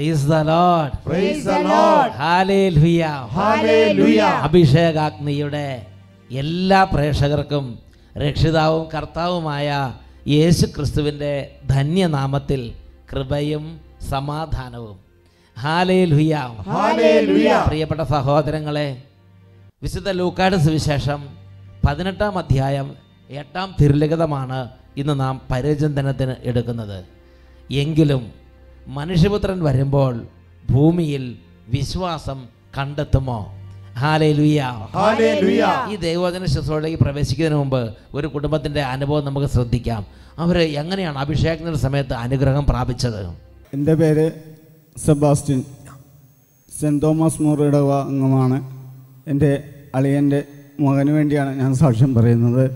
Praise the lord praise the Lord. Hallelujah hallelujah അഭിഷേകാഗ്നിയുടെ എല്ലാ പ്രേക്ഷകർക്കും രക്ഷിതാവും കർത്താവുമായ യേശു ക്രിസ്തുവിന്റെ ധന്യനാമത്തിൽ കൃപയും സമാധാനവും. ഹാലേലുയ ഹാലേലുയ പ്രിയപ്പെട്ട സഹോദരങ്ങളെ വിശുദ്ധ ലൂക്കാട് സുവിശേഷം പതിനെട്ടാം അധ്യായം എട്ടാം തിരുലിഖിതമാണ് ഇന്ന് നാം പരിചിന്തനത്തിന് എടുക്കുന്നത്. എങ്കിലും മനുഷ്യപുത്രൻ വരുമ്പോൾ ഭൂമിയിൽ വിശ്വാസം കണ്ടെത്തുമോ. ഈ ദൈവവചന ശുശ്രൂഷയിലേക്ക് പ്രവേശിക്കുന്നതിന് മുമ്പ് ഒരു കുടുംബത്തിന്റെ അനുഭവം നമുക്ക് ശ്രദ്ധിക്കാം. അവർ എങ്ങനെയാണ് അഭിഷേകത്തിന്റെ സമയത്ത് അനുഗ്രഹം പ്രാപിച്ചത്? എന്റെ പേര് സെബാസ്റ്റ്യൻ. സെന്റ് തോമസ് മോറിയുടെ അംഗമാണ്. എന്റെ അളിയന്റെ മകന് വേണ്ടിയാണ് ഞാൻ സാക്ഷ്യം പറയുന്നത്.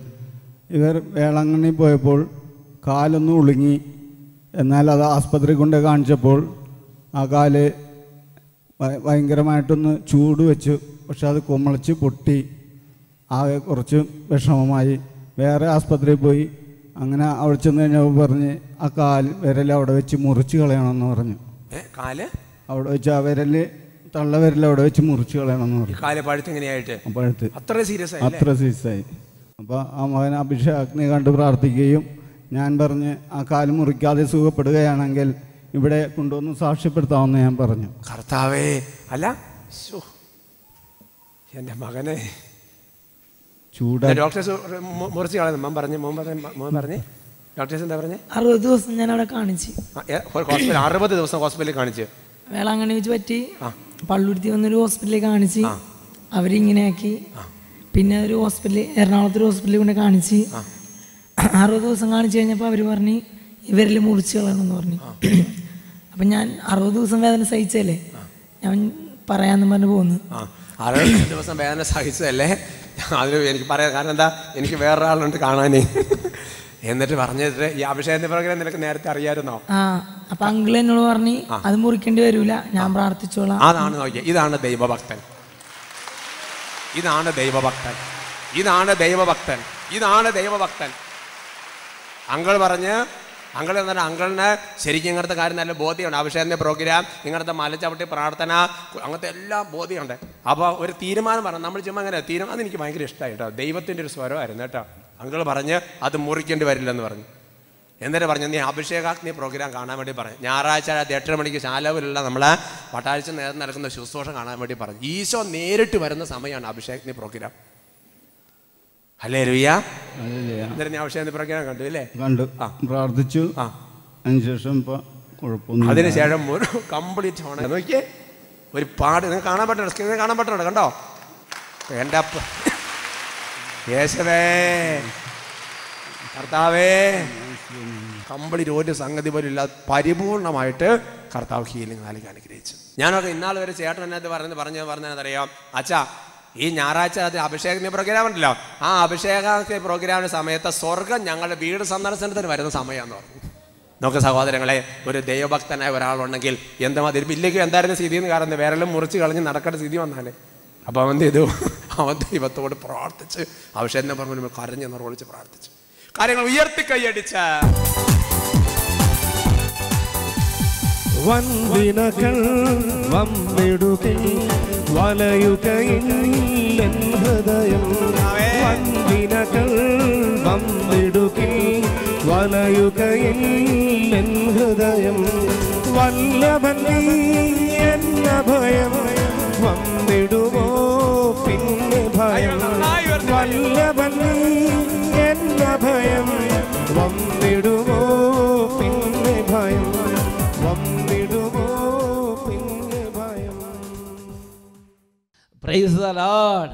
ഇവർ വേളാങ്കണ്ണി പോയപ്പോൾ കാലൊന്ന് ഉളുങ്ങി എന്നാൽ അത് ആസ്പത്രി കൊണ്ട് കാണിച്ചപ്പോൾ ആ കാൽ ഭയങ്കരമായിട്ടൊന്ന് ചൂട് വെച്ചു. പക്ഷെ അത് കുമളിച്ച് പൊട്ടി. ആകെ കുറച്ച് വിഷമമായി. വേറെ ആസ്പത്രിയിൽ പോയി. അങ്ങനെ അവിടെ ചെന്ന് കഴിഞ്ഞപ്പോൾ പറഞ്ഞ് ആ കാൽ വിരൽ അവിടെ വെച്ച് മുറിച്ച് കളയണമെന്ന് പറഞ്ഞു. കാൽ? അവിടെ വെച്ച് ആ വിരൽ തള്ള വിരൽ അവിടെ വെച്ച് മുറിച്ച് കളയണമെന്ന് പറഞ്ഞു. കാൽ പഴുത്ത് എങ്ങനെയായിട്ട്? അത്ര സീരിയസ് ആയി അത്ര സീസായി അപ്പോൾ ആ മകൻ അഭിഷേകനെ കണ്ട് പ്രാർത്ഥിക്കുകയും ഞാൻ പറഞ്ഞ് ആ കാൽ മുറിക്കാതെ സുഖപ്പെടുകയാണെങ്കിൽ ഇവിടെ കൊണ്ടുവന്ന് സാക്ഷ്യപ്പെടുത്താമെന്ന് ഞാൻ പറഞ്ഞു. കർത്താവേ അല്ല. എന്റെ മകനെ. ചൂട. ഡോക്ടേഴ്സ് മു- മുറിച്ച് കളയുന്നു. മോൻ പറഞ്ഞു മോൻ പറഞ്ഞു മോൻ പറഞ്ഞേ. ഡോക്ടേഴ്സ് എന്താ പറഞ്ഞേ? അറുപത് ദിവസം ഞാൻ അവിടെ കാണിച്ചു. ഹോസ്പിറ്റൽ അറുപത് ദിവസം ഹോസ്പിറ്റലിൽ കാണിച്ച്. വേളാങ്കണ്ണി വെച്ച് പറ്റി. പള്ളുരുത്തി വന്നൊരു ഹോസ്പിറ്റലിൽ കാണിച്ച്. അവരിങ്ങനെയാക്കി. പിന്നെ ഒരു ഹോസ്പിറ്റലിൽ എറണാകുളത്ത് ഒരു ഹോസ്പിറ്റലിൽ കൊണ്ട് കാണിച്ച്. അറുപത് ദിവസം കാണിച്ചു കഴിഞ്ഞപ്പോൾ അവർ പറഞ്ഞ് ഇവരിൽ മുറിച്ച് കളയണമെന്ന് പറഞ്ഞു. അപ്പം ഞാൻ അറുപത് ദിവസം വേദന സഹിച്ചല്ലേ ഞാൻ പറയാമെന്ന് പറഞ്ഞു പോകുന്നു അറുപത് ദിവസം വേദന സഹിച്ചതല്ലേ? അതിന് എനിക്ക് പറയാം. കാരണം എന്താ? എനിക്ക് വേറൊരാളുണ്ട് കാണാനേ. എന്നിട്ട് പറഞ്ഞിട്ട് ഈ അഭിഷേകത്തിന്റെ പ്രോഗ്രാം നിനക്ക് നേരത്തെ അറിയായിരുന്നോ? ആ അപ്പൊ അങ്കിൾ എന്നോട് പറഞ്ഞു അത് മുറിക്കേണ്ടി വരൂല ഞാൻ പ്രാർത്ഥിച്ചോളാം. അതാണ് നോക്കിയത് ഇതാണ് ദൈവഭക്തൻ. ഇതാണ് ദൈവഭക്തൻ. ഇതാണ് ദൈവഭക്തൻ. ഇതാണ് ദൈവഭക്തൻ. അങ്കിൾ പറഞ്ഞ് അങ്കിൾ എന്ന് പറഞ്ഞാൽ അങ്കിളിന് ശരിക്കും ഇങ്ങനത്തെ കാര്യം നല്ല ബോധ്യമുണ്ട് അഭിഷേകന്റെ പ്രോഗ്രാം ഇങ്ങനത്തെ മലച്ചവിട്ടി പ്രാർത്ഥന അങ്ങനത്തെ എല്ലാം ബോധ്യമുണ്ട്. അപ്പോൾ ഒരു തീരുമാനം പറഞ്ഞു നമ്മൾ ചുമ്മാ അങ്ങനെ തീരുമാനം എനിക്ക് ഭയങ്കര ഇഷ്ടമായി കേട്ടോ. ദൈവത്തിന്റെ ഒരു സ്വരമായിരുന്നു കേട്ടോ. അങ്കിൾ പറഞ്ഞ് അത് മുറിക്കേണ്ടി വരില്ലെന്ന് പറഞ്ഞു. എന്നിട്ട് പറഞ്ഞു നീ അഭിഷേകാഗ്നി പ്രോഗ്രാം കാണാൻ വേണ്ടി പറഞ്ഞു ഞായറാഴ്ച രാത്രി എട്ടര മണിക്ക് ശാലവിലുള്ള നമ്മളെ പട്ടാഴ്ച നേരം നടക്കുന്ന ശുശ്രൂഷ കാണാൻ വേണ്ടി പറഞ്ഞു. ഈശോ നേരിട്ട് വരുന്ന സമയമാണ് അഭിഷേകാഗ്നി പ്രോഗ്രാം അല്ലേ രുയ്യ എന്നിട്ട് ഞാൻ പ്രോഗ്രാം കണ്ടു അല്ലേ? കണ്ടു. ആ. പ്രാർത്ഥിച്ചു. ആ. അതിനുശേഷം ഇപ്പോൾ കുഴപ്പമൊന്നും അതിനുശേഷം ഒരു കംപ്ലീറ്റ് ആണ് നോക്കിയേ. ഒരു പാട്. നിങ്ങൾക്ക് കാണാൻ പറ്റണം സ്ക്രീനിൽ കാണാൻ പറ്റണം കണ്ടോ? എന്റെ അപ്പ യേശവേ. കർത്താവേ. കംപ്ലീറ്റ് ഒരു സംഗതി പോലും ഇല്ലാതെ പരിപൂർണമായിട്ട് കർത്താവ് ഹീലിംഗ് നൽകി അനുഗ്രഹിച്ചു. ഞാനൊക്കെ ഇന്നാൾ വരെ ചേട്ടൻ എന്നത് പറഞ്ഞ് പറഞ്ഞ് പറഞ്ഞതെന്നറിയാം അച്ഛാ ഈ ഞായറാഴ്ച രാത്രി അഭിഷേകത്തിന് പ്രോഗ്രാം ഉണ്ടല്ലോ. ആ അഭിഷേക പ്രോഗ്രാമിന്റെ സമയത്ത് സ്വർഗം ഞങ്ങളുടെ വീട് സന്ദർശനത്തിന് വരുന്ന സമയമാണെന്ന് പറഞ്ഞു. നമുക്ക് സഹോദരങ്ങളെ ഒരു ദൈവഭക്തനായ ഒരാളുണ്ടെങ്കിൽ എന്താ മതി ഇല്ലെങ്കിൽ എന്തായിരുന്നു സ്ഥിതി എന്ന് കാരണം വിരലും മുറിച്ച് കളഞ്ഞ് നടക്കേണ്ട സ്ഥിതി വന്നാലേ. അപ്പോൾ അവൻ ചെയ്തു? അവൻ ദൈവത്തോട് പ്രാർത്ഥിച്ച് അഭിഷേകനെ പറഞ്ഞു കരഞ്ഞ് നിർവഹിച്ച് പ്രാർത്ഥിച്ചു. കാര്യങ്ങൾ ഉയർത്തി കൈയടിച്ച. വന്ദിനകൾ വമ്മിടുകിൽ വലയുകയില്ലെൻ ഹൃദയം വൻവിനകൾ വമ്മിടുകിൽ വലയുകയില്ലെൻ ഹൃദയം വല്ലഭൻ നീ എന്ന ഭയം വന്നിടുമോ പിന്നെ ഭയം വല്ലഭൻ എന്ന ഭയം വന്നിടുമോ പ്രൈസ് ദ ലോർഡ്.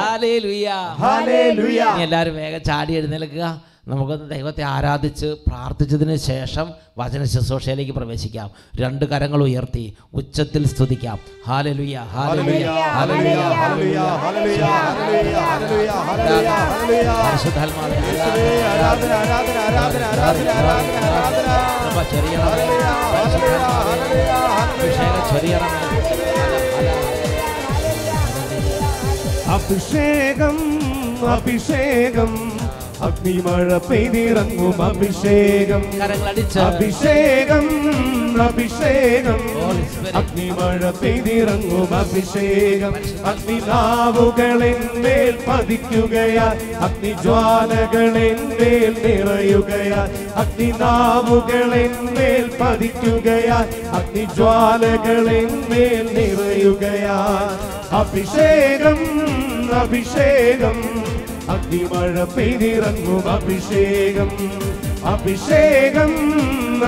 ഹല്ലേലൂയ എല്ലാവരും വേഗം ചാടി എഴുന്നേൽക്കുക നമുക്കൊന്ന് ദൈവത്തെ ആരാധിച്ച് പ്രാർത്ഥിച്ചതിന് ശേഷം വചന ശുശ്രൂഷയിലേക്ക് പ്രവേശിക്കാം രണ്ട് കരങ്ങൾ ഉയർത്തി ഉച്ചത്തിൽ സ്തുതിക്കാം ഹാലലുയ ചെറിയ ഹാലലുയ അഭിഷേകം അഭിഷേകം. അഗ്നിമഴ പെയ്തിറങ്ങും അഭിഷേകം. അഭിഷേകം അഭിഷേകം. അഗ്നിമഴ പെയ്തിറങ്ങും അഭിഷേകം. അഗ്നിനാവുകളെന്മേൽ പതിക്കുകയാൽ അഗ്നിജ്വാലകളെന്മേൽ പതിക്കുകയാ. അഗ്നിനാവുകളെന്മേൽ പതിക്കുകയാൽ അഗ്നിജ്വാലകളെന്മേൽ നിറയുകയാ. അഭിഷേകം അഭിഷേകം. അഗ്നിമഴ പെയ്തിറങ്ങും അഭിഷേകം. അഭിഷേകം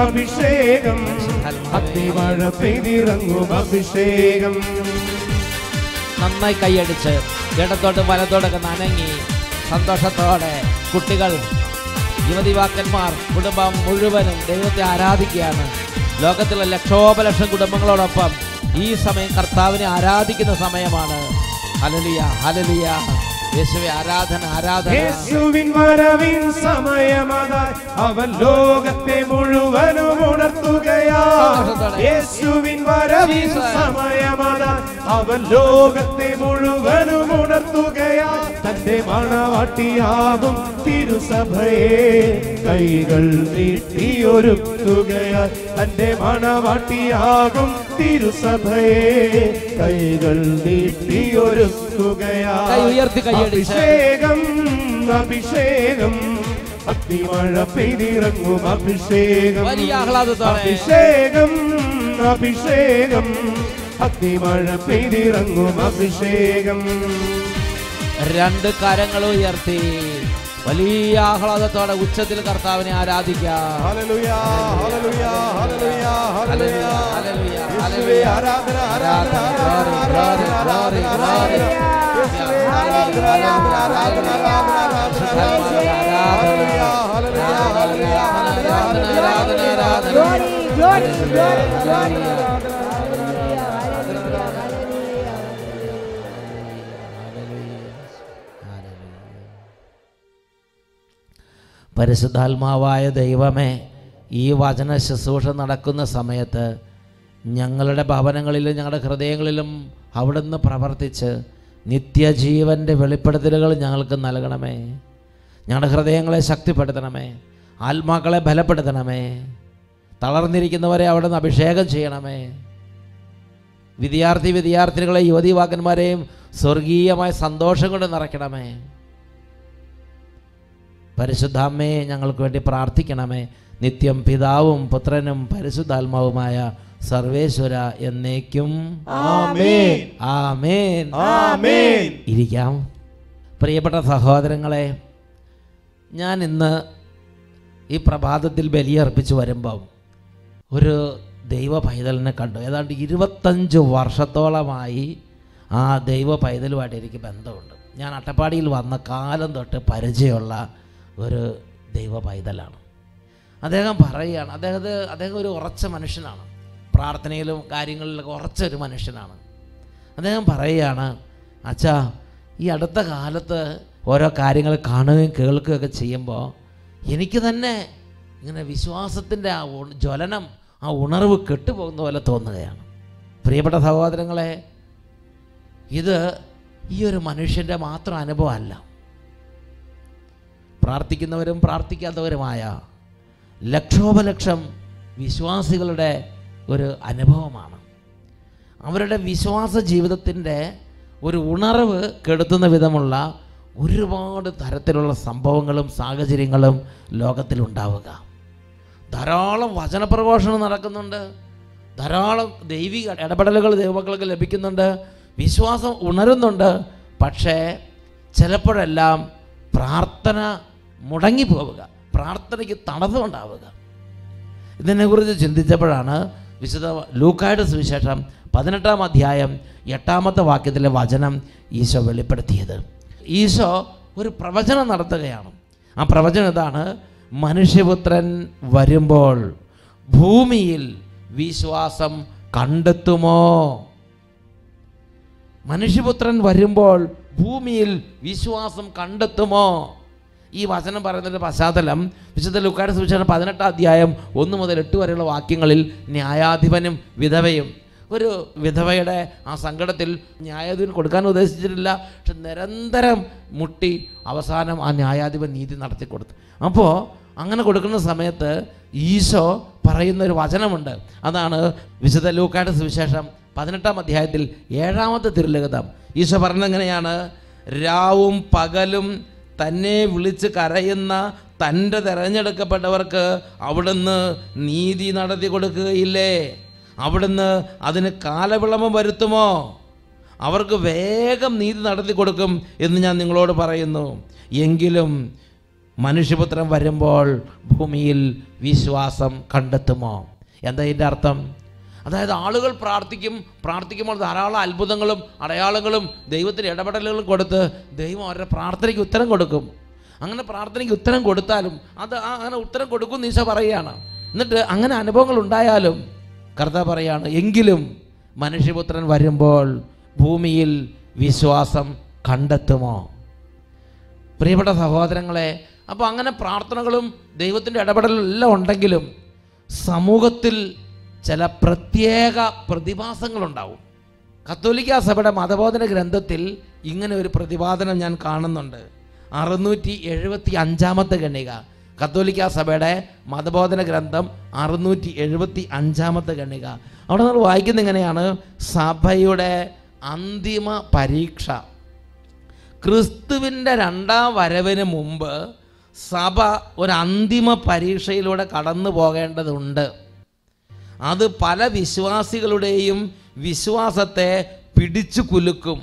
അഭിഷേകം. അഗ്നിമഴ പെയ്തിറങ്ങും അഭിഷേകം. നന്നായി കൈയടിച്ച് ഇടത്തോട്ട് വലത്തോടൊക്കെ നനങ്ങി സന്തോഷത്തോടെ കുട്ടികൾ യുവതിവാക്കന്മാർ കുടുംബം മുഴുവനും ദൈവത്തെ ആരാധിക്കുകയാണ്. ലോകത്തിലെ ലക്ഷോപലക്ഷം കുടുംബങ്ങളോടൊപ്പം ഈ സമയം കർത്താവിനെ ആരാധിക്കുന്ന സമയമാണ്. ഹലലിയ ഹലലിയ യേശുവെ ആരാധന ആരാധന. യേശുവിൻ വരവിൻ സമയമതായി അവൻ ലോകത്തെ മുഴുവനും ഉണർത്തുകയാ. യേശുവിൻ വരവിൻ അവൻ ലോകത്തെ മുഴുവനും ഉണർത്തുകയാ തന്റെ മണവാട്ടിയാകും തിരുസഭയെ. കൈകൾ നീട്ടിയൊരുക്കുകയാ തന്റെ മണവാട്ടിയാകും തിരുസഭയെ. കൈകൾ നീട്ടിയൊരുക്കുകയാ അഭിഷേകം അഭിഷേകം. അഗ്നിമഴ പെയ്തിറങ്ങും അഭിഷേകം. അഭിഷേകം അഭിഷേകം. അഗ്നിമഴ പെയ്തിറങ്ങും അഭിഷേകം രണ്ട് കരങ്ങൾ ഉയർത്തി വലിയ ആഹ്ലാദത്തോടെ ഉച്ചത്തിൽ കർത്താവിനെ ആരാധിക്കാം. ആരാധന ആരാധന ആരാധന ആരാധന പരിശുദ്ധാത്മാവായ ദൈവമേ ഈ വചന ശുശ്രൂഷ നടക്കുന്ന സമയത്ത് ഞങ്ങളുടെ ഭവനങ്ങളിലും ഞങ്ങളുടെ ഹൃദയങ്ങളിലും അവിടുന്ന് പ്രവർത്തിച്ച് നിത്യജീവന്റെ വെളിപ്പെടുത്തലുകൾ ഞങ്ങൾക്ക് നൽകണമേ. ഞങ്ങളുടെ ഹൃദയങ്ങളെ ശക്തിപ്പെടുത്തണമേ. ആത്മാക്കളെ ബലപ്പെടുത്തണമേ. തളർന്നിരിക്കുന്നവരെ അവിടുന്ന് അഭിഷേകം ചെയ്യണമേ. വിദ്യാർത്ഥി വിദ്യാർത്ഥിനികളെ യുവതിവാക്കന്മാരെയും സ്വർഗീയമായ സന്തോഷം കൊണ്ട് നിറയ്ക്കണമേ. പരിശുദ്ധാമ്മയെ ഞങ്ങൾക്ക് വേണ്ടി പ്രാർത്ഥിക്കണമേ. നിത്യം പിതാവും പുത്രനും പരിശുദ്ധാത്മാവുമായ സർവേശ്വര എന്നേക്കും. ഇരിക്കാം. പ്രിയപ്പെട്ട സഹോദരങ്ങളെ ഞാൻ ഇന്ന് ഈ പ്രഭാതത്തിൽ ബലിയർപ്പിച്ച് വരുമ്പം ഒരു ദൈവ പൈതലിനെ കണ്ടു. ഏതാണ്ട് ഇരുപത്തഞ്ച് വർഷത്തോളമായി ആ ദൈവ പൈതലുമായിട്ട് എനിക്ക് ബന്ധമുണ്ട്. ഞാൻ അട്ടപ്പാടിയിൽ വന്ന കാലം തൊട്ട് പരിചയമുള്ള ഒരു ദൈവ പൈതലാണ് അദ്ദേഹം പറയുകയാണ് അദ്ദേഹത്തെ അദ്ദേഹം ഒരു ഉറച്ച മനുഷ്യനാണ്. പ്രാർത്ഥനയിലും കാര്യങ്ങളിലൊക്കെ ഉറച്ചൊരു മനുഷ്യനാണ്. അദ്ദേഹം പറയുകയാണ് അച്ഛാ ഈ അടുത്ത കാലത്ത് ഓരോ കാര്യങ്ങൾ കാണുകയും കേൾക്കുകയൊക്കെ ചെയ്യുമ്പോൾ എനിക്ക് തന്നെ ഇങ്ങനെ വിശ്വാസത്തിന്റെ ആ ജ്വലനം ആ ഉണർവ് കെട്ടുപോകുന്ന പോലെ തോന്നുകയാണ്. പ്രിയപ്പെട്ട സഹോദരങ്ങളെ ഇത് ഈ ഒരു മനുഷ്യന്റെ മാത്രം അനുഭവമല്ല. പ്രാർത്ഥിക്കുന്നവരും പ്രാർത്ഥിക്കാത്തവരുമായ ലക്ഷോപലക്ഷം വിശ്വാസികളുടെ ഒരു അനുഭവമാണ്. അവരുടെ വിശ്വാസ ജീവിതത്തിന്റെ ഒരു ഉണർവ് കെടുത്തുന്ന വിധമുള്ള ഒരുപാട് തരത്തിലുള്ള സംഭവങ്ങളും സാഹചര്യങ്ങളും ലോകത്തിലുണ്ടാവുക. ധാരാളം വചനപ്രഘോഷണം നടക്കുന്നുണ്ട്. ധാരാളം ദൈവിക ഇടപെടലുകൾ ദൈവമക്കൾക്ക് ലഭിക്കുന്നുണ്ട്. വിശ്വാസം ഉണരുന്നുണ്ട്. പക്ഷേ ചിലപ്പോഴെല്ലാം പ്രാർത്ഥന മുടങ്ങിപ്പോവുക. പ്രാർത്ഥനയ്ക്ക് തടസ്സമുണ്ടാവുക. ഇതിനെക്കുറിച്ച് ചിന്തിച്ചപ്പോഴാണ് വിശുദ്ധ ലൂക്കായുടെ സുവിശേഷം പതിനെട്ടാം അധ്യായം എട്ടാമത്തെ വാക്യത്തിലെ വചനം ഈശോ വെളിപ്പെടുത്തിയത്. ഈശോ ഒരു പ്രവചനം നടത്തുകയാണ്. ആ പ്രവചനം ഇതാണ് മനുഷ്യപുത്രൻ വരുമ്പോൾ ഭൂമിയിൽ വിശ്വാസം കണ്ടെത്തുമോ? മനുഷ്യപുത്രൻ വരുമ്പോൾ ഭൂമിയിൽ വിശ്വാസം കണ്ടെത്തുമോ? ഈ വചനം പറയുന്നതിന്റെ പശ്ചാത്തലം വിശുദ്ധ ലുക്കാട് സുവിശേഷം പതിനെട്ടാം അധ്യായം ഒന്ന് മുതൽ എട്ട് വരെയുള്ള വാക്യങ്ങളിൽ ന്യായാധിപനും വിധവയും. ഒരു വിധവയുടെ ആ സങ്കടത്തിൽ ന്യായാധിപൻ കൊടുക്കാൻ ഉദ്ദേശിച്ചിട്ടില്ല പക്ഷെ നിരന്തരം മുട്ടി അവസാനം ആ ന്യായാധിപൻ നീതി നടത്തി കൊടുത്തു. അപ്പോൾ അങ്ങനെ കൊടുക്കുന്ന സമയത്ത് ഈശോ പറയുന്ന ഒരു വചനമുണ്ട്. അതാണ് വിശുദ്ധ ലൂക്കാട് സുവിശേഷം പതിനെട്ടാം അധ്യായത്തിൽ ഏഴാമത്തെ തിരുലഗതം ഈശോ പറഞ്ഞത് എങ്ങനെയാണ് രാവും പകലും തന്നെ വിളിച്ച് കരയുന്ന തന്റെ തിരഞ്ഞെടുക്കപ്പെട്ടവർക്ക് അവിടുന്ന് നീതി നടത്തി കൊടുക്കുകയില്ലേ? അവിടുന്ന് അതിന് കാലവിളമ വരുത്തുമോ? അവർക്ക് വേഗം നീതി നടത്തി കൊടുക്കും എന്ന് ഞാൻ നിങ്ങളോട് പറയുന്നു. എങ്കിലും മനുഷ്യപുത്രം വരുമ്പോൾ ഭൂമിയിൽ വിശ്വാസം കണ്ടെത്തുമോ? എന്താ ഇതിന്റെ അർത്ഥം? അതായത് ആളുകൾ പ്രാർത്ഥിക്കും പ്രാർത്ഥിക്കുമ്പോൾ ധാരാളം അത്ഭുതങ്ങളും അടയാളങ്ങളും ദൈവത്തിന് ഇടപെടലുകളും കൊടുത്ത് ദൈവം അവരുടെ പ്രാർത്ഥനയ്ക്ക് ഉത്തരം കൊടുക്കും. അങ്ങനെ പ്രാർത്ഥനയ്ക്ക് ഉത്തരം കൊടുത്താലും അത് അങ്ങനെ ഉത്തരം കൊടുക്കും ഈശോ പറയുകയാണ്. എന്നിട്ട് അങ്ങനെ അനുഭവങ്ങൾ ഉണ്ടായാലും കർത്താവ് പറയാണ് എങ്കിലും മനുഷ്യപുത്രൻ വരുമ്പോൾ ഭൂമിയിൽ വിശ്വാസം കണ്ടെത്തുമോ? പ്രിയപ്പെട്ട സഹോദരങ്ങളെ അപ്പോൾ അങ്ങനെ പ്രാർത്ഥനകളും ദൈവത്തിന്റെ ഇടപെടലും എല്ലാം ഉണ്ടെങ്കിലും സമൂഹത്തിൽ ചില പ്രത്യേക പ്രതിഭാസങ്ങളുണ്ടാവും. കത്തോലിക്ക സഭയുടെ മതബോധന ഗ്രന്ഥത്തിൽ ഇങ്ങനെ ഒരു പ്രതിപാദനം ഞാൻ കാണുന്നുണ്ട്. അറുന്നൂറ്റി എഴുപത്തി അഞ്ചാമത്തെ ഗണിക കത്തോലിക്ക സഭയുടെ മതബോധന ഗ്രന്ഥം അറുന്നൂറ്റി എഴുപത്തി അഞ്ചാമത്തെ ഗണിക അവിടെ നമ്മൾ വായിക്കുന്ന ഇങ്ങനെയാണ് സഭയുടെ അന്തിമ പരീക്ഷ. ക്രിസ്തുവിന്റെ രണ്ടാം വരവിന് മുമ്പ് സഭ ഒരു അന്തിമ പരീക്ഷയിലൂടെ കടന്നു പോകേണ്ടതുണ്ട് അത് പല വിശ്വാസികളുടെയും വിശ്വാസത്തെ പിടിച്ചു കുലുക്കും.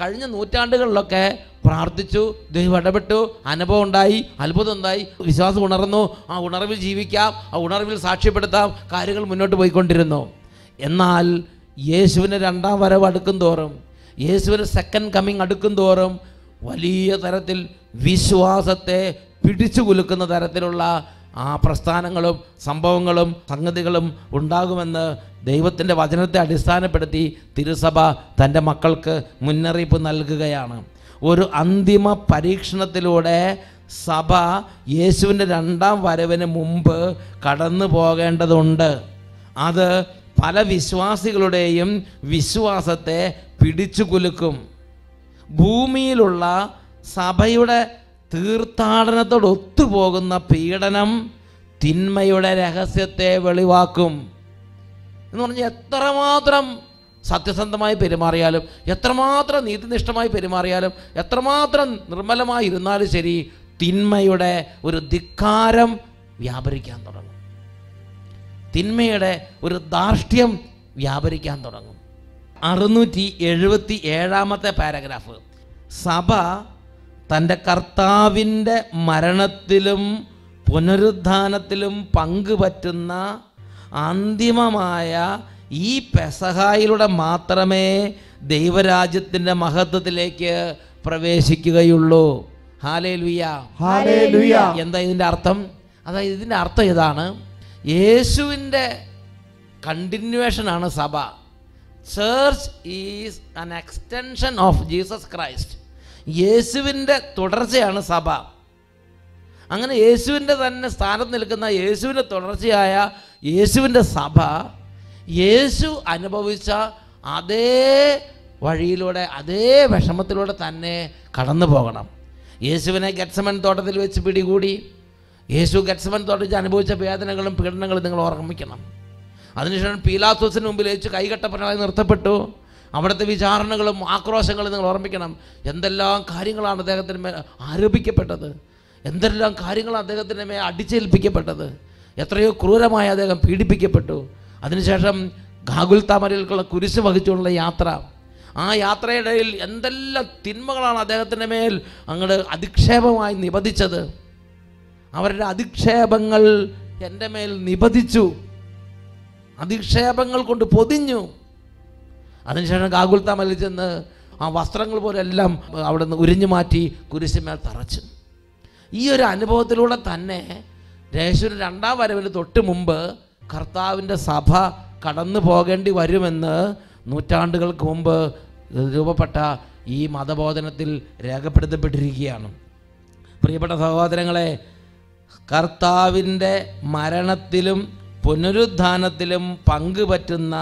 കഴിഞ്ഞ നൂറ്റാണ്ടുകളിലൊക്കെ പ്രാർത്ഥിച്ചു ദൈവം ഇടപെട്ടു അനുഭവം ഉണ്ടായി അത്ഭുതം ഉണ്ടായി വിശ്വാസം ഉണർന്നു ആ ഉണർവിൽ ജീവിക്കാം ആ ഉണർവിൽ സാക്ഷ്യപ്പെടുത്താം കാര്യങ്ങൾ മുന്നോട്ട് പോയിക്കൊണ്ടിരുന്നു. എന്നാൽ യേശുവിന് രണ്ടാം വരവ് അടുക്കും തോറും യേശുവിന് സെക്കൻഡ് കമ്മിങ് അടുക്കും തോറും വലിയ തരത്തിൽ വിശ്വാസത്തെ പിടിച്ചു കുലുക്കുന്ന തരത്തിലുള്ള ആ പ്രസ്ഥാനങ്ങളും സംഭവങ്ങളും സംഗതികളും ഉണ്ടാകുമെന്ന് ദൈവത്തിന്റെ വചനത്തെ അടിസ്ഥാനപ്പെടുത്തി തിരുസഭ തന്റെ മക്കൾക്ക് മുന്നറിയിപ്പ് നൽകുകയാണ്. ഒരു അന്തിമ പരീക്ഷണത്തിലൂടെ സഭ യേശുവിന്റെ രണ്ടാം വരവിന് മുമ്പ് കടന്നു പോകേണ്ടതുണ്ട്. അത് പല വിശ്വാസികളുടെയും വിശ്വാസത്തെ പിടിച്ചു കുലുക്കും ഭൂമിയിലുള്ള സഭയുടെ തീർത്ഥാടനത്തോട് ഒത്തുപോകുന്ന പീഡനം തിന്മയുടെ രഹസ്യത്തെ വെളിവാക്കും. എന്ന് പറഞ്ഞാൽ എത്രമാത്രം സത്യസന്ധമായി പെരുമാറിയാലും എത്രമാത്രം നീതിനിഷ്ഠമായി പെരുമാറിയാലും എത്രമാത്രം നിർമ്മലമായി ഇരുന്നാലും ശരി തിന്മയുടെ ഒരു ധിക്കാരം വ്യാപരിക്കാൻ തുടങ്ങും. തിന്മയുടെ ഒരു ധാർഷ്ട്യം വ്യാപരിക്കാൻ തുടങ്ങും. അറുന്നൂറ്റി എഴുപത്തി ഏഴാമത്തെ പാരഗ്രാഫ്. സഭ തന്റെ കർത്താവിന്റെ മരണത്തിലും പുനരുദ്ധാനത്തിലും പങ്കുപറ്റുന്ന അന്തിമമായ ഈ പെസഹായിലൂടെ മാത്രമേ ദൈവരാജ്യത്തിന്റെ മഹത്വത്തിലേക്ക് പ്രവേശിക്കുകയുള്ളൂ. ഹാലേ ലുയ്യ ഹല്ലേലൂയ. എന്താ ഇതിന്റെ അർത്ഥം? അതായത് ഇതിന്റെ അർത്ഥം ഇതാണ്. യേശുവിന്റെ കണ്ടിന്യൂവേഷനാണ് സഭ. Church is an extension of Jesus Christ യേശുവിന്റെ തുടർച്ചയാണ് സഭ. അങ്ങനെ യേശുവിന്റെ തന്നെ സ്ഥാനം നിൽക്കുന്ന യേശുവിന്റെ തുടർച്ചയായ യേശുവിന്റെ സഭ യേശു അനുഭവിച്ച അതേ വഴിയിലൂടെ അതേ വിഷമത്തിലൂടെ തന്നെ കടന്നു പോകണം. യേശുവിനെ ഗറ്റ്സമൻ തോട്ടത്തിൽ വെച്ച് പിടികൂടി യേശു ഗറ്റ്സമൻ തോട്ടത്തിൽ അനുഭവിച്ച വേദനകളും പീഡനങ്ങളും നിങ്ങൾ ഓർമ്മിക്കണം. അതിനുശേഷം പീലാത്തോസിന് മുമ്പിൽ വെച്ച് കൈകട്ടപ്പനായി നിർത്തപ്പെട്ടു. അവിടുത്തെ വിചാരണകളും ആക്രോശങ്ങളും നിങ്ങൾ ഓർമ്മിക്കണം. എന്തെല്ലാം കാര്യങ്ങളാണ് അദ്ദേഹത്തിന് മേൽ ആരോപിക്കപ്പെട്ടത്? എന്തെല്ലാം കാര്യങ്ങളാണ് അദ്ദേഹത്തിന്റെ മേൽ അടിച്ചേൽപ്പിക്കപ്പെട്ടത്? എത്രയോ ക്രൂരമായി അദ്ദേഹം പീഡിപ്പിക്കപ്പെട്ടു. അതിനുശേഷം ഗാഗുൽ താമരയിലേക്കുള്ള കുരിശ് വഹിച്ചുള്ള യാത്ര. ആ യാത്രയിടയിൽ എന്തെല്ലാം തിന്മകളാണ് അദ്ദേഹത്തിന്റെ മേൽ അങ്ങോട്ട് അധിക്ഷേപമായി നിപതിച്ചത് അവരുടെ അധിക്ഷേപങ്ങൾ എന്റെ മേൽ നിപതിച്ചു അധിക്ഷേപങ്ങൾ കൊണ്ട് പൊതിഞ്ഞു. അതിനുശേഷം ഗാഗുൽത്താമലിൽ ചെന്ന് ആ വസ്ത്രങ്ങൾ പോലെല്ലാം അവിടെ നിന്ന് ഉരിഞ്ഞു മാറ്റി കുരിശുമേൽ തറച്ചു. ഈ ഒരു അനുഭവത്തിലൂടെ തന്നെ യേശുവിന് രണ്ടാം വരവിന് തൊട്ട് മുമ്പ് കർത്താവിന്റെ സഭ കടന്നു പോകേണ്ടി വരുമെന്ന് നൂറ്റാണ്ടുകൾക്ക് മുമ്പ് രൂപപ്പെട്ട ഈ മതബോധനത്തിൽ രേഖപ്പെടുത്തപ്പെട്ടിരിക്കുകയാണ്. പ്രിയപ്പെട്ട സഹോദരങ്ങളെ കർത്താവിന്റെ മരണത്തിലും പുനരുദ്ധാനത്തിലും പങ്കുപറ്റുന്ന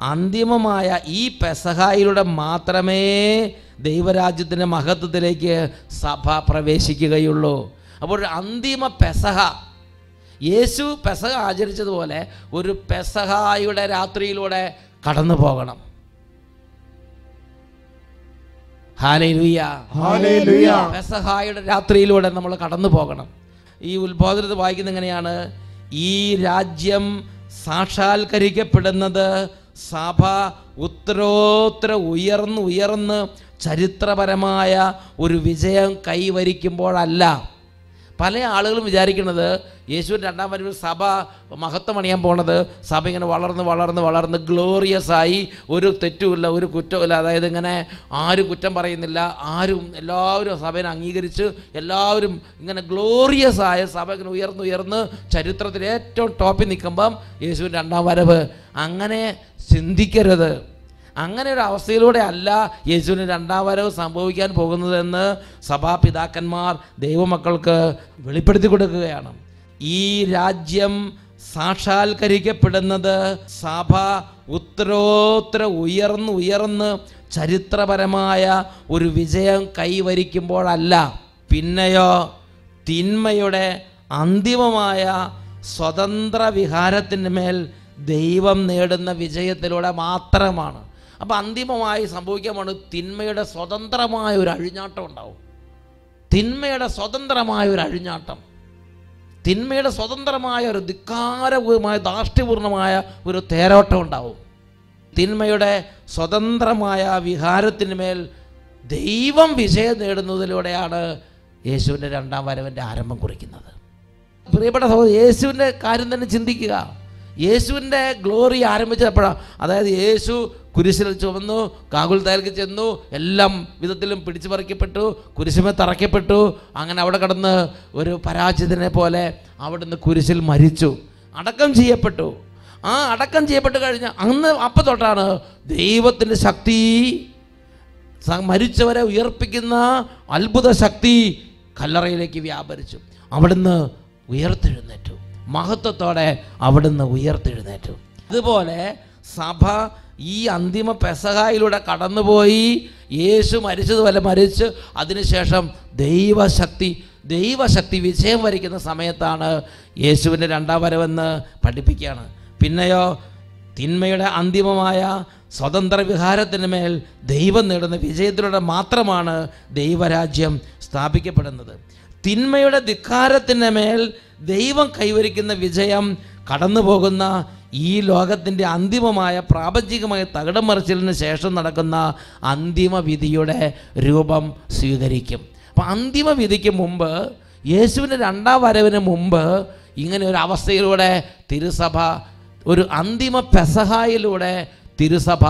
അന്തിമമായ ഈ പെസഹായിലൂടെ മാത്രമേ ദൈവരാജ്യത്തിന്റെ മഹത്വത്തിലേക്ക് സഭ പ്രവേശിക്കുകയുള്ളൂ. അപ്പോൾ അന്തിമ പെസഹ യേശു പെസഹ ആചരിച്ചതുപോലെ ഒരു പെസഹായുടെ രാത്രിയിലൂടെ കടന്നു പോകണം. പെസഹായുടെ രാത്രിയിലൂടെ നമ്മൾ കടന്നു പോകണം. ഈ ഉത്ബോധനത്തിൽ വായിക്കുന്ന എങ്ങനെയാണ്? ഈ രാജ്യം സാക്ഷാത്കരിക്കപ്പെടുന്നത് സഭ ഉത്തരോത്തര ഉയർന്ന് ഉയർന്ന് ചരിത്രപരമായ ഒരു വിജയം കൈവരിക്കുമ്പോഴല്ല പല ആളുകളും വിചാരിക്കുന്നത് യേശുവിന്റെ രണ്ടാം വരവിൽ സഭ മഹത്വം അണിയാൻ പോണത്. സഭ ഇങ്ങനെ വളർന്ന് വളർന്ന് വളർന്ന് ഗ്ലോറിയസ് ആയി ഒരു തെറ്റുമില്ല ഒരു കുറ്റമില്ല അതായത് ഇങ്ങനെ ആരും കുറ്റം പറയുന്നില്ല. ആരും എല്ലാവരും സഭയെ അംഗീകരിച്ച് എല്ലാവരും ഇങ്ങനെ ഗ്ലോറിയസ് ആയ സഭ ഇങ്ങനെ ഉയർന്ന് ഉയർന്ന് ചരിത്രത്തിൽ ഏറ്റവും ടോപ്പിൽ നിൽക്കുമ്പം യേശുവിന്റെ രണ്ടാം വരവ്. അങ്ങനെ ചിന്തിക്കരുത്. അങ്ങനെ ഒരു അവസ്ഥയിലൂടെ അല്ല യേശുവിന് രണ്ടാം വരവ് സംഭവിക്കാൻ പോകുന്നതെന്ന് സഭാപിതാക്കന്മാർ ദൈവമക്കൾക്ക് വെളിപ്പെടുത്തി കൊടുക്കുകയാണ്. ഈ രാജ്യം സാക്ഷാത്കരിക്കപ്പെടുന്നത് സഭ ഉത്തരോത്തര ഉയർന്ന് ഉയർന്ന് ചരിത്രപരമായ ഒരു വിജയം കൈവരിക്കുമ്പോഴല്ല പിന്നെയോ തിന്മയുടെ അന്തിമമായ സ്വതന്ത്ര വിഹാരത്തിന്റെ മേൽ ദൈവം നേടുന്ന വിജയത്തിലൂടെ മാത്രമാണ്. അപ്പോൾ അന്തിമമായി സംഭവിക്കാമാണ് തിന്മയുടെ സ്വതന്ത്രമായ ഒരു അഴിഞ്ഞാട്ടം ഉണ്ടാവും. തിന്മയുടെ സ്വതന്ത്രമായ ഒരു അഴിഞ്ഞാട്ടം. തിന്മയുടെ സ്വതന്ത്രമായ ഒരു ധിക്കാരപൂർവമായ ധാർഷ്ട്യപൂർണമായ ഒരു തേരോട്ടം ഉണ്ടാവും. തിന്മയുടെ സ്വതന്ത്രമായ വിഹാരത്തിന് മേൽ ദൈവം വിജയം നേടുന്നതിലൂടെയാണ് യേശുവിന്റെ രണ്ടാം വരവിന്റെ ആരംഭം കുറിക്കുന്നത്. പ്രിയപ്പെട്ട സഹോദരൻ യേശുവിന്റെ കാര്യം തന്നെ ചിന്തിക്കുക. യേശുവിന്റെ ഗ്ലോറി ആരംഭിച്ചപ്പോഴാണ് അതായത് യേശു കുരിശിൽ ചുമന്നു കാകുൽത്തായൽക്ക് ചെന്നു എല്ലാം വിധത്തിലും പിടിച്ചു പറിക്കപ്പെട്ടു കുരിശുമേ തറയ്ക്കപ്പെട്ടു. അങ്ങനെ അവിടെ കിടന്ന് ഒരു പരാജിതനെ പോലെ അവിടുന്ന് കുരിശിൽ മരിച്ചു. അടക്കം ചെയ്യപ്പെട്ടു. ആ അടക്കം ചെയ്യപ്പെട്ട് കഴിഞ്ഞ അന്ന് അപ്പം തൊട്ടാണ് ദൈവത്തിന്റെ ശക്തി മരിച്ചവരെ ഉയർപ്പിക്കുന്ന അത്ഭുത ശക്തി കല്ലറയിലേക്ക് വ്യാപരിച്ചു. അവിടുന്ന് ഉയർത്തെഴുന്നേറ്റു. മഹത്വത്തോടെ അവിടുന്ന് ഉയർത്തെഴുന്നേറ്റു. ഇതുപോലെ സഭ ഈ അന്തിമ പെസഹായിലൂടെ കടന്നുപോയി. യേശു മരിച്ചതുപോലെ മരിച്ച് അതിനുശേഷം ദൈവശക്തി ദൈവശക്തി വിജയം വരിക്കുന്ന സമയത്താണ് യേശുവിന്റെ രണ്ടാം വരവെന്ന് പഠിപ്പിക്കുകയാണ്. പിന്നെയോ തിന്മയുടെ അന്തിമമായ സ്വതന്ത്ര വിഹാരത്തിന് മേൽ ദൈവം നേടുന്ന വിജയത്തിലൂടെ മാത്രമാണ് ദൈവരാജ്യം സ്ഥാപിക്കപ്പെടുന്നത്. തിന്മയുടെ ധിക്കാരത്തിന്റെ മേൽ ദൈവം കൈവരിക്കുന്ന വിജയം കടന്നു പോകുന്ന ഈ ലോകത്തിന്റെ അന്തിമമായ പ്രാപഞ്ചികമായ തകിടം മറിച്ചിലിന് ശേഷം നടക്കുന്ന അന്തിമ വിധിയുടെ രൂപം സ്വീകരിക്കും. അപ്പം അന്തിമ വിധിക്ക് മുമ്പ് യേശുവിന്റെ രണ്ടാം വരവിന് മുമ്പ് ഇങ്ങനെ ഒരു അവസ്ഥയിലൂടെ തിരുസഭ ഒരു അന്തിമ പെസഹായിലൂടെ തിരുസഭ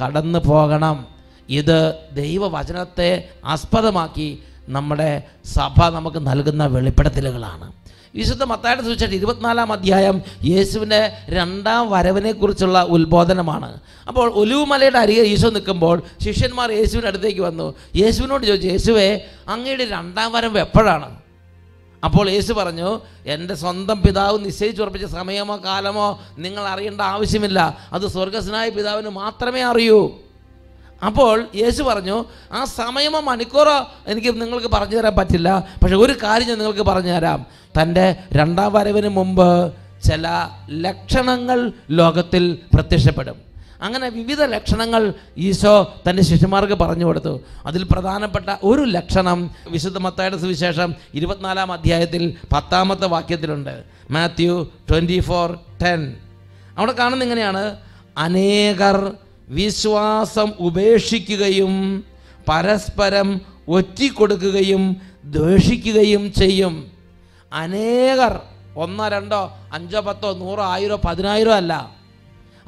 കടന്നു പോകണം ഇത് ദൈവവചനത്തെ ആസ്പദമാക്കി നമ്മുടെ സഭ നമുക്ക് നൽകുന്ന വെളിപ്പെടുത്തലുകളാണ്. വിശുദ്ധ മത്തായുടെ സൂചിച്ചിട്ട് ഇരുപത്തിനാലാം അധ്യായം യേശുവിന്റെ രണ്ടാം വരവിനെക്കുറിച്ചുള്ള ഉത്ബോധനമാണ്. അപ്പോൾ ഒലിവുമലയുടെ അരികെ ഈശോ നിൽക്കുമ്പോൾ ശിഷ്യന്മാർ യേശുവിന്റെ അടുത്തേക്ക് വന്നു. യേശുവിനോട് ചോദിച്ചു യേശുവേ അങ്ങയുടെ രണ്ടാം വരവ് എപ്പോഴാണ്? അപ്പോൾ യേശു പറഞ്ഞു എന്റെ സ്വന്തം പിതാവ് നിശ്ചയിച്ചുറപ്പിച്ച സമയമോ കാലമോ നിങ്ങൾ അറിയേണ്ട ആവശ്യമില്ല. അത് സ്വർഗസ്നായ പിതാവിന് മാത്രമേ അറിയൂ. അപ്പോൾ യേശു പറഞ്ഞു ആ സമയമോ മണിക്കൂറോ എനിക്ക് നിങ്ങൾക്ക് പറഞ്ഞു തരാൻ പറ്റില്ല. പക്ഷെ ഒരു കാര്യം ഞാൻ നിങ്ങൾക്ക് പറഞ്ഞു തരാം. തന്റെ രണ്ടാം വരവിന് മുമ്പ് ചില ലക്ഷണങ്ങൾ ലോകത്തിൽ പ്രത്യക്ഷപ്പെടും. അങ്ങനെ വിവിധ ലക്ഷണങ്ങൾ ഈശോ തന്റെ ശിഷ്യന്മാർക്ക് പറഞ്ഞു കൊടുത്തു. അതിൽ പ്രധാനപ്പെട്ട ഒരു ലക്ഷണം വിശുദ്ധ മത്തായുടെ സുവിശേഷം ഇരുപത്തിനാലാം അധ്യായത്തിൽ പത്താമത്തെ വാക്യത്തിലുണ്ട്. Matthew twenty four ten. അവിടെ കാണുന്ന ഇങ്ങനെയാണ് അനേകർ വിശ്വാസം ഉപേക്ഷിക്കുകയും പരസ്പരം ഒറ്റിക്കൊടുക്കുകയും ദ്വേഷിക്കുകയും ചെയ്യും. അനേകർ ഒന്നോ രണ്ടോ അഞ്ചോ പത്തോ നൂറോ ആയിരോ പതിനായിരോ അല്ല.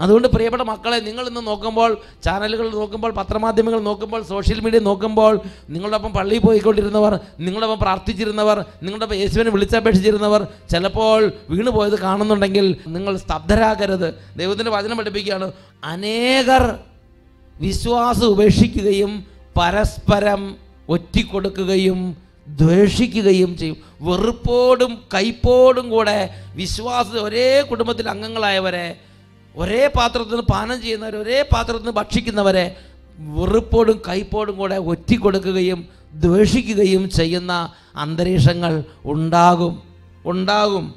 അതുകൊണ്ട് പ്രിയപ്പെട്ട മക്കളെ നിങ്ങൾ ഇന്ന് നോക്കുമ്പോൾ ചാനലുകൾ നോക്കുമ്പോൾ പത്രമാധ്യമങ്ങൾ നോക്കുമ്പോൾ സോഷ്യൽ മീഡിയ നോക്കുമ്പോൾ നിങ്ങളോടൊപ്പം പള്ളിയിൽ പോയിക്കൊണ്ടിരുന്നവർ നിങ്ങളോടൊപ്പം പ്രാർത്ഥിച്ചിരുന്നവർ നിങ്ങളോടൊപ്പം യേശുവിനെ വിളിച്ചപേക്ഷിച്ചിരുന്നവർ ചിലപ്പോൾ വീണ് പോയത് കാണുന്നുണ്ടെങ്കിൽ നിങ്ങൾ സ്തബ്ധരാകരുത്. ദൈവത്തിന്റെ വചനം പഠിപ്പിക്കുകയാണ് അനേകർ വിശ്വാസം ഉപേക്ഷിക്കുകയും പരസ്പരം ഒറ്റിക്കൊടുക്കുകയും ദ്വേഷിക്കുകയും ചെയ്യും. വെറുപ്പോടും കൈപ്പോടും കൂടെ വിശ്വാസ ഒരേ കുടുംബത്തിലെ അംഗങ്ങളായവരെ ഒരേ പാത്രത്തിൽ നിന്ന് പാനം ചെയ്യുന്നവർ ഒരേ പാത്രത്തിൽ നിന്ന് ഭക്ഷിക്കുന്നവരെ വെറുപ്പോടും കൈപ്പോടും കൂടെ ഒറ്റിക്കൊടുക്കുകയും ദ്വേഷിക്കുകയും ചെയ്യുന്ന അന്തരീക്ഷങ്ങൾ ഉണ്ടാകും. ഉണ്ടാകും.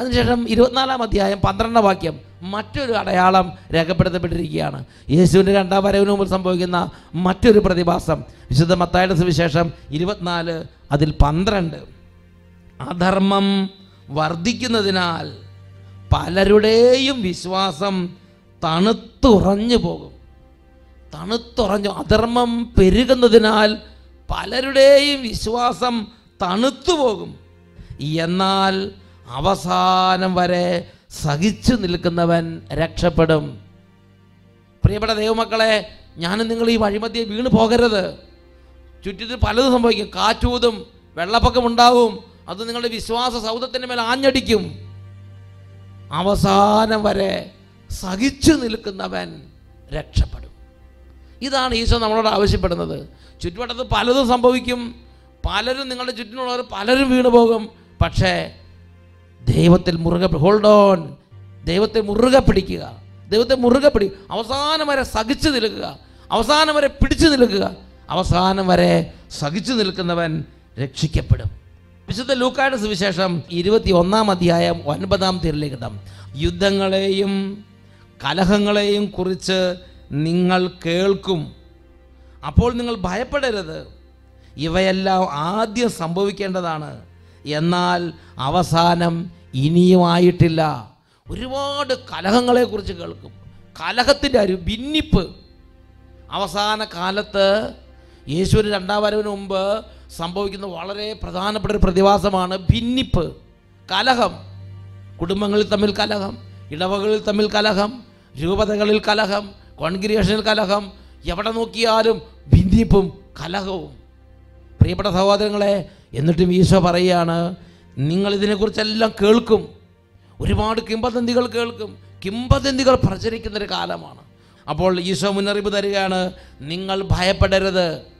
അതിനുശേഷം ഇരുപത്തിനാലാം അധ്യായം പന്ത്രണ്ടാം വാക്യം മറ്റൊരു അടയാളം രേഖപ്പെടുത്തപ്പെട്ടിരിക്കുകയാണ്. യേശുവിന്റെ രണ്ടാം വരവിന് മുമ്പ് സംഭവിക്കുന്ന മറ്റൊരു പ്രതിഭാസം. വിശുദ്ധ മത്തായുടെ സുവിശേഷം ഇരുപത്തിനാല് അതിൽ പന്ത്രണ്ട്. അധർമ്മം വർദ്ധിക്കുന്നതിനാൽ പലരുടെയും വിശ്വാസം തണുത്തുറഞ്ഞു പോകും. തണുത്തുറഞ്ഞു അധർമ്മം പെരുകുന്നതിനാൽ പലരുടെയും വിശ്വാസം തണുത്തു പോകും. എന്നാൽ അവസാനം വരെ സഹിച്ചു നിൽക്കുന്നവൻ രക്ഷപ്പെടും. പ്രിയപ്പെട്ട ദൈവമക്കളെ ഞാനും നിങ്ങൾ ഈ വഴിമധ്യേ വീണ് പോകരുത്. ചുറ്റത്തിൽ പലതും സംഭവിക്കും. കാറ്റൂതും വെള്ളപ്പൊക്കം ഉണ്ടാവും അത് നിങ്ങളുടെ വിശ്വാസ സൗധത്തിന്റെ മേൽ ആഞ്ഞടിക്കും. അവസാനം വരെ സഹിച്ചു നിൽക്കുന്നവൻ രക്ഷപ്പെടും. ഇതാണ് ഈശോ നമ്മളോട് ആവശ്യപ്പെടുന്നത്. ചുറ്റുവട്ടത്ത് പലതും സംഭവിക്കും. പലരും നിങ്ങളുടെ ചുറ്റിനുള്ളവർ പലരും വീണു പോകും. പക്ഷേ ദൈവത്തിൽ മുറുകെ ഹോൾഡ് ഓൺ ദൈവത്തെ മുറുകെ പിടിക്കുക. ദൈവത്തെ മുറുകെ പിടി അവസാനം വരെ സഹിച്ചു നിൽക്കുക. അവസാനം വരെ പിടിച്ചു നിൽക്കുക. അവസാനം വരെ സഹിച്ചു നിൽക്കുന്നവൻ രക്ഷിക്കപ്പെടും. വിശുദ്ധ ലൂക്കായുടെ സുവിശേഷം ഇരുപത്തി ഒന്നാം അധ്യായം ഒൻപതാം തീരിലേക്കിടാം യുദ്ധങ്ങളെയും കലഹങ്ങളെയും കുറിച്ച് നിങ്ങൾ കേൾക്കും. അപ്പോൾ നിങ്ങൾ ഭയപ്പെടരുത്. ഇവയെല്ലാം ആദ്യം സംഭവിക്കേണ്ടതാണ്. എന്നാൽ അവസാനം ഇനിയുമായിട്ടില്ല. ഒരുപാട് കലഹങ്ങളെക്കുറിച്ച് കേൾക്കും. കലഹത്തിന്റെ ഒരു ഭിന്നിപ്പ്. അവസാന കാലത്ത് യേശുവിന് രണ്ടാം വരവിന് മുമ്പ് സംഭവിക്കുന്ന വളരെ പ്രധാനപ്പെട്ട ഒരു പ്രതിഭാസമാണ് ഭിന്നിപ്പ് കലഹം. കുടുംബങ്ങളിൽ തമ്മിൽ കലഹം ഇടവകളിൽ തമ്മിൽ കലഹം രൂപതകളിൽ കലഹം കോൺഗ്രിയേഷനിൽ കലഹം എവിടെ നോക്കിയാലും ഭിന്നിപ്പും കലഹവും. പ്രിയപ്പെട്ട സഹോദരങ്ങളെ എന്നിട്ടും ഈശോ പറയുകയാണ് നിങ്ങളിതിനെക്കുറിച്ചെല്ലാം കേൾക്കും. ഒരുപാട് കിംബദന്തികൾ കേൾക്കും. കിംബദന്തികൾ പ്രചരിക്കുന്നൊരു കാലമാണ്. അപ്പോൾ ഈശോ മുന്നറിയിപ്പ് തരികയാണ് നിങ്ങൾ ഭയപ്പെടരുത്.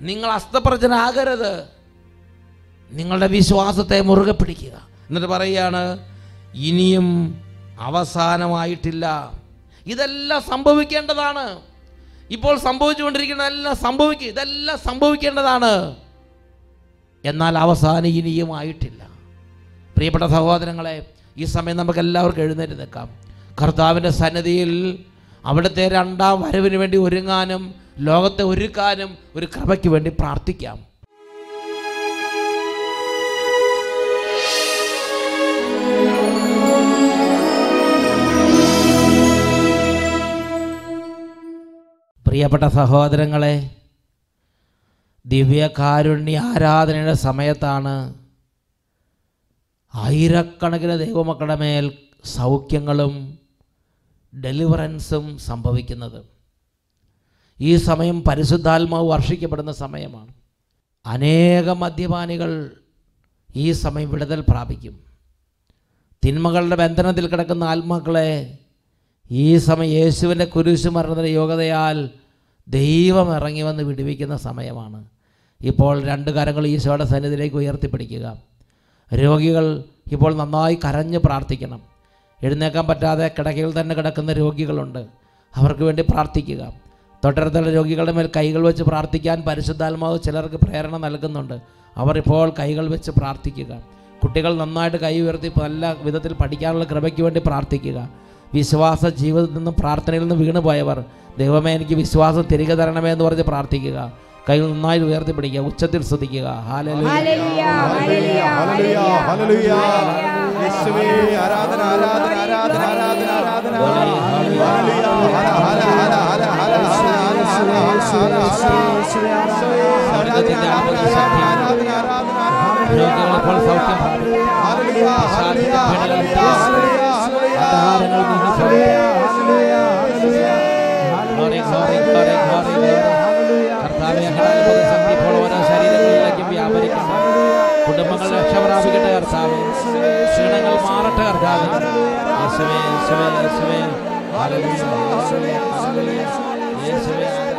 നിങ്ങൾ അസ്തപ്രജനാകരുത്. നിങ്ങളുടെ വിശ്വാസത്തെ മുറുകെ പിടിക്കുക. എന്നിട്ട് പറയുകയാണ് ഇനിയും അവസാനമായിട്ടില്ല. ഇതെല്ലാം സംഭവിക്കേണ്ടതാണ്. ഇപ്പോൾ സംഭവിച്ചുകൊണ്ടിരിക്കുന്നതെല്ലാം സംഭവിക്കുക ഇതെല്ലാം സംഭവിക്കേണ്ടതാണ്. എന്നാൽ അവസാനം ഇനിയും ആയിട്ടില്ല. പ്രിയപ്പെട്ട സഹോദരങ്ങളെ ഈ സമയം നമുക്ക് എല്ലാവർക്കും എഴുന്നേറ്റ് നിൽക്കാം. കർത്താവിന്റെ സന്നിധിയിൽ അവിടുത്തെ രണ്ടാം വരവിന് വേണ്ടി ഒരുങ്ങാനും ലോകത്തെ ഒരു ഒരുക്കാനും ഒരു കൃപയ്ക്ക് വേണ്ടി പ്രാർത്ഥിക്കാം. പ്രിയപ്പെട്ട സഹോദരങ്ങളെ ദിവ്യകാരുണ്യ ആരാധനയുടെ സമയത്താണ് ആയിരക്കണക്കിന് ദൈവമക്കളുടെ മേൽ സൗഖ്യങ്ങളും ഡെലിവറൻസും സംഭവിക്കുന്നത്. ഈ സമയം പരിശുദ്ധാത്മാവ് വർഷിക്കപ്പെടുന്ന സമയമാണ്. അനേക മദ്യപാനികൾ ഈ സമയം വിടുതൽ പ്രാപിക്കും. തിന്മകളുടെ ബന്ധനത്തിൽ കിടക്കുന്ന ആത്മാക്കളെ ഈ സമയം യേശുവിന്റെ കുരിശു യോഗ്യതയാൽ ദൈവം ഇറങ്ങി വന്ന് വിടുവിക്കുന്ന സമയമാണ്. ഇപ്പോൾ രണ്ട് കരങ്ങൾ ഈശോയുടെ സന്നിധിയിലേക്ക് ഉയർത്തിപ്പിടിക്കുക. രോഗികൾ ഇപ്പോൾ നന്നായി കരഞ്ഞ് പ്രാർത്ഥിക്കണം. എഴുന്നേക്കാൻ പറ്റാതെ കിടക്കയിൽ തന്നെ കിടക്കുന്ന രോഗികളുണ്ട്. അവർക്ക് വേണ്ടി പ്രാർത്ഥിക്കുക. തൊട്ടടുത്തുള്ള രോഗികളുടെ മേൽ കൈകൾ വെച്ച് പ്രാർത്ഥിക്കാൻ പരിശുദ്ധാത്മാവ് ചിലർക്ക് പ്രേരണ നൽകുന്നുണ്ട്. അവർ ഇപ്പോൾ കൈകൾ വെച്ച് പ്രാർത്ഥിക്കുക. കുട്ടികൾ നന്നായിട്ട് കൈ ഉയർത്തി നല്ല വിധത്തിൽ പഠിക്കാനുള്ള കൃപയ്ക്ക് വേണ്ടി പ്രാർത്ഥിക്കുക. വിശ്വാസ ജീവിതത്തിൽ നിന്നും പ്രാർത്ഥനയിൽ നിന്ന് വീണു പോയവർ ദൈവമേ എനിക്ക് വിശ്വാസം തിരികെ തരണമേ എന്ന് പറഞ്ഞ് പ്രാർത്ഥിക്കുക. കൈകൾ നന്നായി ഉയർത്തി പിടിക്കുക. ഉച്ചത്തിൽ സ്തുതിക്കുക. ഹാലലു യേശുവേ ആരാധന ആരാധന ആരാധന ആരാധന ആരാധന. ഹല്ലേലൂയ ഹല ഹല ഹല കുടുംബങ്ങൾ രക്ഷപ്രാപിക്കട്ടെ കർത്താവ്. ക്ഷീണങ്ങൾ മാറട്ടെ കർത്താവ്. യേശുവേ യേശുവേ യേശുവേ. യേശുവേ. യേശുവേ